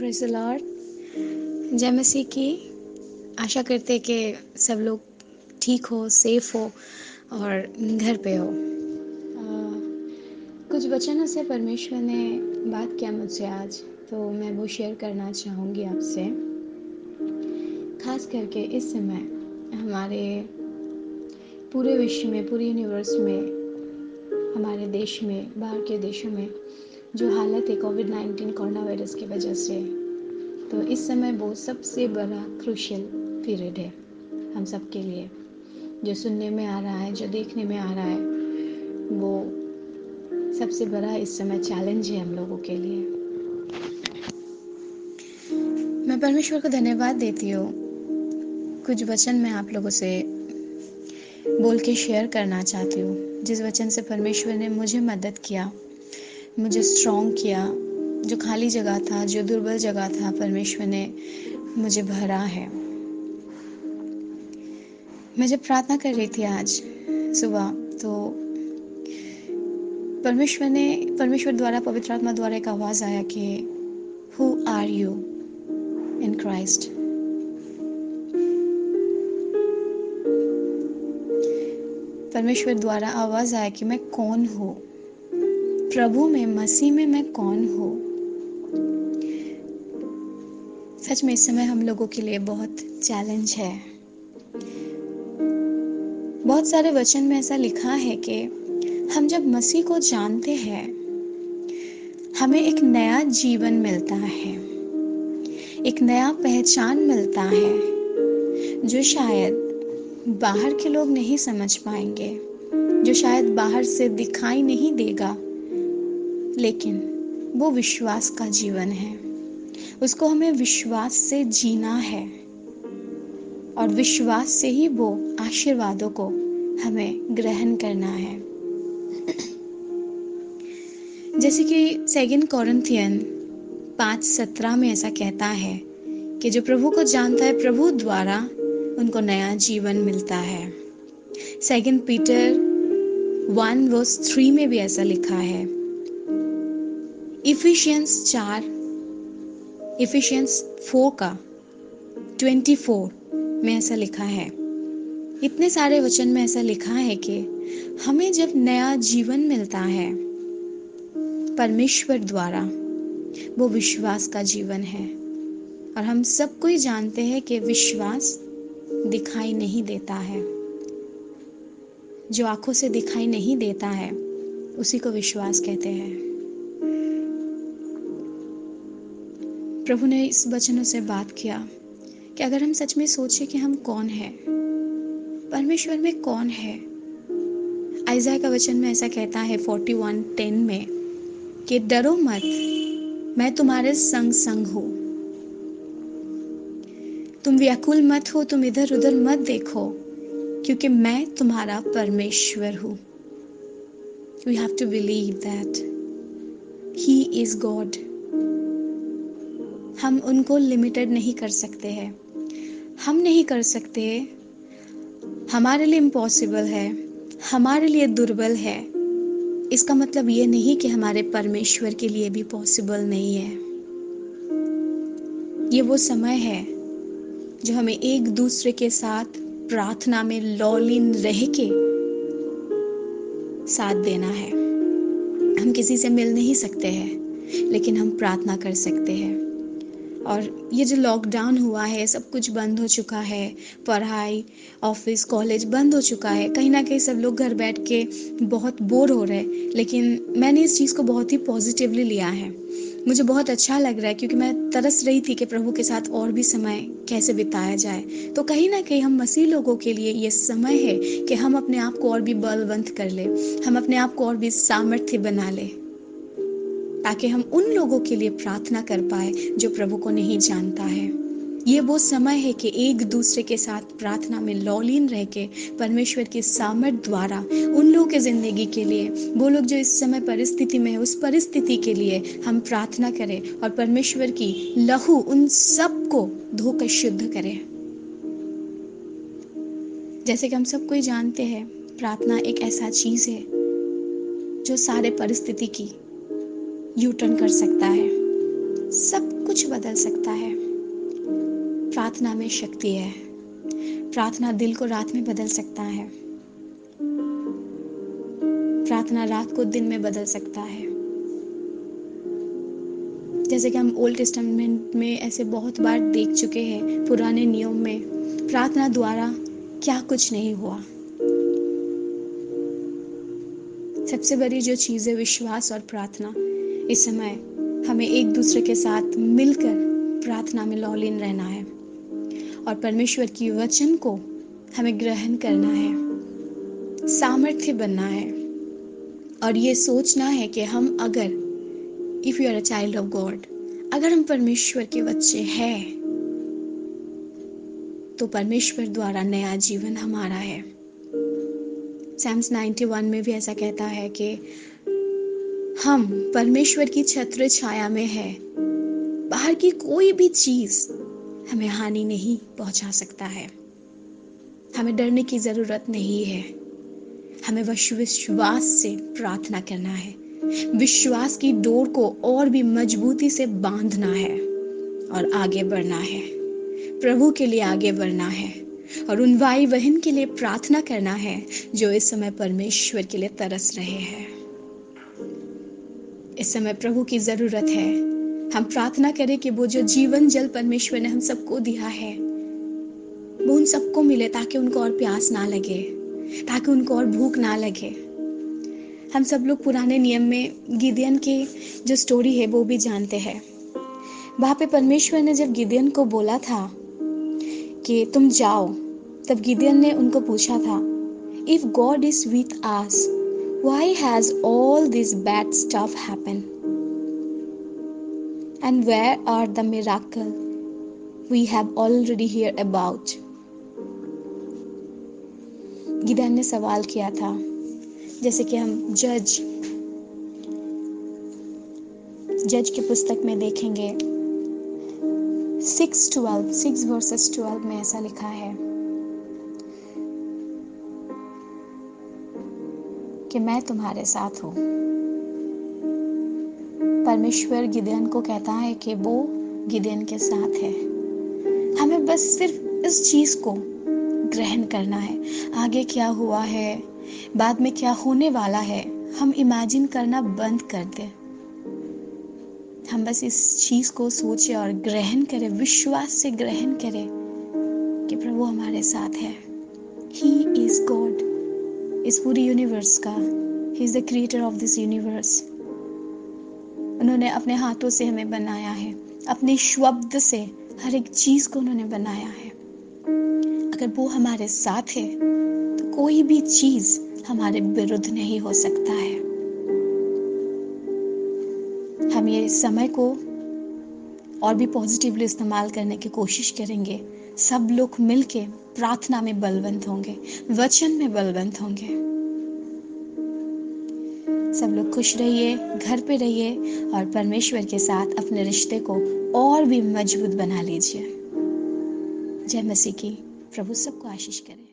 Praise Lord जय मसीह की आशा करते कि सब लोग ठीक हो सेफ़ हो और घर पे हो। आ, कुछ वचनों से परमेश्वर ने बात किया मुझसे आज तो मैं वो शेयर करना चाहूँगी आपसे। खास करके इस समय हमारे पूरे विश्व में पूरे यूनिवर्स में हमारे देश में बाहर के देशों में जो हालत है कोविड नाइन्टीन कोरोना वायरस की वजह से तो इस समय वो सबसे बड़ा क्रूशियल पीरियड है हम सब के लिए। जो सुनने में आ रहा है, जो देखने में आ रहा है, वो सबसे बड़ा इस समय चैलेंज है हम लोगों के लिए। मैं परमेश्वर को धन्यवाद देती हूँ। कुछ वचन मैं आप लोगों से बोल के शेयर करना चाहती हूँ। जिस वचन से परमेश्वर ने मुझे मदद किया, मुझे स्ट्रॉन्ग किया जो खाली जगह था, जो दुर्बल जगह था, परमेश्वर ने मुझे भरा है। मैं जब प्रार्थना कर रही थी आज सुबह तो परमेश्वर ने, परमेश्वर द्वारा, पवित्र आत्मा द्वारा एक आवाज़ आया कि who are you in Christ परमेश्वर द्वारा आवाज़ आया कि मैं कौन हूँ? प्रभु में, मसीह में मैं कौन हूँ? सच में इस समय हम लोगों के लिए बहुत चैलेंज है। बहुत सारे वचन में ऐसा लिखा है कि हम जब मसीह को जानते हैं, हमें एक नया जीवन मिलता है, एक नया पहचान मिलता है, जो शायद बाहर के लोग नहीं समझ पाएँगे, जो शायद बाहर से दिखाई नहीं देगा, लेकिन वो विश्वास का जीवन है। उसको हमें विश्वास से जीना है। और विश्वास से ही वो आशीर्वादों को हमें ग्रहण करना है। जैसे कि सेकेंड कॉरंथियन पाँच सत्रह में ऐसा कहता है कि जो प्रभु को जानता है, प्रभु द्वारा उनको नया जीवन मिलता है। Second Peter one verse three में भी ऐसा लिखा है। इफिशियंस चार इफिशियंस फोर का ट्वेंटी फोर में ऐसा लिखा है। इतने सारे वचन में ऐसा लिखा है कि हमें जब नया जीवन मिलता है, परमेश्वर द्वारा वो विश्वास का जीवन है। और हम सब कोई जानते हैं कि विश्वास दिखाई नहीं देता है। जो आँखों से दिखाई नहीं देता है, उसी को विश्वास कहते हैं। प्रभु ने इस वचनों से बात किया कि अगर हम सच में सोचे कि हम कौन है, परमेश्वर में कौन है? आयजा का वचन में ऐसा कहता है फोर्टी वन टेन में कि डरो मत, मैं तुम्हारे संग संग हूँ। तुम व्याकुल मत हो, तुम इधर उधर मत देखो, क्योंकि मैं तुम्हारा परमेश्वर हूँ। You have to believe that he is God हम उनको लिमिटेड नहीं कर सकते हैं। हम नहीं कर सकते। हमारे लिए इम्पॉसिबल है। हमारे लिए दुर्बल है। इसका मतलब ये नहीं कि हमारे परमेश्वर के लिए भी पॉसिबल नहीं है। ये वो समय है जो हमें एक दूसरे के साथ प्रार्थना में लॉलिन रह के साथ देना है। हम किसी से मिल नहीं सकते हैं, लेकिन हम प्रार्थना कर सकते हैं। और ये जो लॉकडाउन हुआ है, सब कुछ बंद हो चुका है। पढ़ाई ऑफ़िस कॉलेज बंद हो चुका है। कहीं ना कहीं सब लोग घर बैठ के बहुत बोर हो रहे हैं। लेकिन मैंने इस चीज़ को बहुत ही पॉजिटिवली लिया है। मुझे बहुत अच्छा लग रहा है क्योंकि मैं तरस रही थी कि प्रभु के साथ और भी समय कैसे बिताया जाए। तो कहीं ना कहीं हम मसीह लोगों के लिए ये समय है कि हम अपने आप को और भी बलवंत कर ले। हम अपने आप को और भी सामर्थ्य बना ले। ताकि हम उन लोगों के लिए प्रार्थना कर पाए जो प्रभु को नहीं जानता है। ये वो समय है कि एक दूसरे के साथ प्रार्थना में लौलीन रह के परमेश्वर की सामर्थ द्वारा उन लोगों के ज़िंदगी के लिए, वो लोग जो इस समय परिस्थिति में है, उस परिस्थिति के लिए हम प्रार्थना करें और परमेश्वर की लहू उन सबको धोकर शुद्ध करें। जैसे कि हम सब कोई जानते हैं, प्रार्थना एक ऐसा चीज़ है जो सारे परिस्थिति की यू टर्न कर सकता है। सब कुछ बदल सकता है। प्रार्थना में शक्ति है। प्रार्थना दिल को रात में बदल सकता है। प्रार्थना रात को दिन में बदल सकता है। जैसे कि हम ओल्ड टेस्टामेंट में ऐसे बहुत बार देख चुके हैं पुराने नियम में, प्रार्थना द्वारा क्या कुछ नहीं हुआ। सबसे बड़ी जो चीज़ है विश्वास और प्रार्थना। इस समय हमें एक दूसरे के साथ मिलकर प्रार्थना में लॉलिन रहना है। और परमेश्वर की वचन को हमें ग्रहण करना है। सामर्थ्य बनना है। और ये सोचना है कि हम अगर if you are a child of God अगर हम परमेश्वर के बच्चे हैं तो परमेश्वर द्वारा नया जीवन हमारा है। सैम्स 91 में भी ऐसा कहता है कि हम परमेश्वर की छत्र छाया में है। बाहर की कोई भी चीज़ हमें हानि नहीं पहुँचा सकता है। हमें डरने की ज़रूरत नहीं है। हमें विश्वास से प्रार्थना करना है। विश्वास की डोर को और भी मजबूती से बांधना है और आगे बढ़ना है। प्रभु के लिए आगे बढ़ना है और उन भाई बहन के लिए प्रार्थना करना है जो इस समय परमेश्वर के लिए तरस रहे हैं। इस समय प्रभु की ज़रूरत है। हम प्रार्थना करें कि वो जो जीवन जल परमेश्वर ने हम सबको दिया है, वो उन सबको मिले ताकि उनको और प्यास ना लगे, ताकि उनको और भूख ना लगे। हम सब लोग पुराने नियम में गिदियन की जो स्टोरी है, वो भी जानते हैं। वहाँ पे परमेश्वर ने जब गिदियन को बोला था कि तुम जाओ, तब गिदियन ने उनको पूछा था if God is with us why has all this bad stuff happen and where are the miracle we have already hear about Gideon ने सवाल किया था, जैसे कि हम जज जज की पुस्तक में देखेंगे। Six twelve, six verses twelve में ऐसा लिखा है। कि मैं तुम्हारे साथ हूँ। परमेश्वर गिदेन को कहता है कि वो गिदेन के साथ है। हमें बस सिर्फ़ इस चीज़ को ग्रहण करना है। आगे क्या हुआ है? बाद में क्या होने वाला है? हम इमेजिन करना बंद कर दें। हम बस इस चीज़ को सोचे और ग्रहण करें, विश्वास से ग्रहण करें कि प्रभु हमारे साथ है। ही इज़ गॉड इस पूरी यूनिवर्स का। He is the creator of this universe उन्होंने अपने हाथों से हमें बनाया है। अपने शब्द से हर एक चीज़ को उन्होंने बनाया है। अगर वो हमारे साथ है तो कोई भी चीज़ हमारे विरुद्ध नहीं हो सकता है। हम ये समय को और भी पॉजिटिवली इस्तेमाल करने की कोशिश करेंगे। सब लोग मिलके प्रार्थना में बलवंत होंगे, वचन में बलवंत होंगे। सब लोग खुश रहिए, घर पे रहिए और परमेश्वर के साथ अपने रिश्ते को और भी मज़बूत बना लीजिए। जय मसीह की, प्रभु सबको आशीष करें।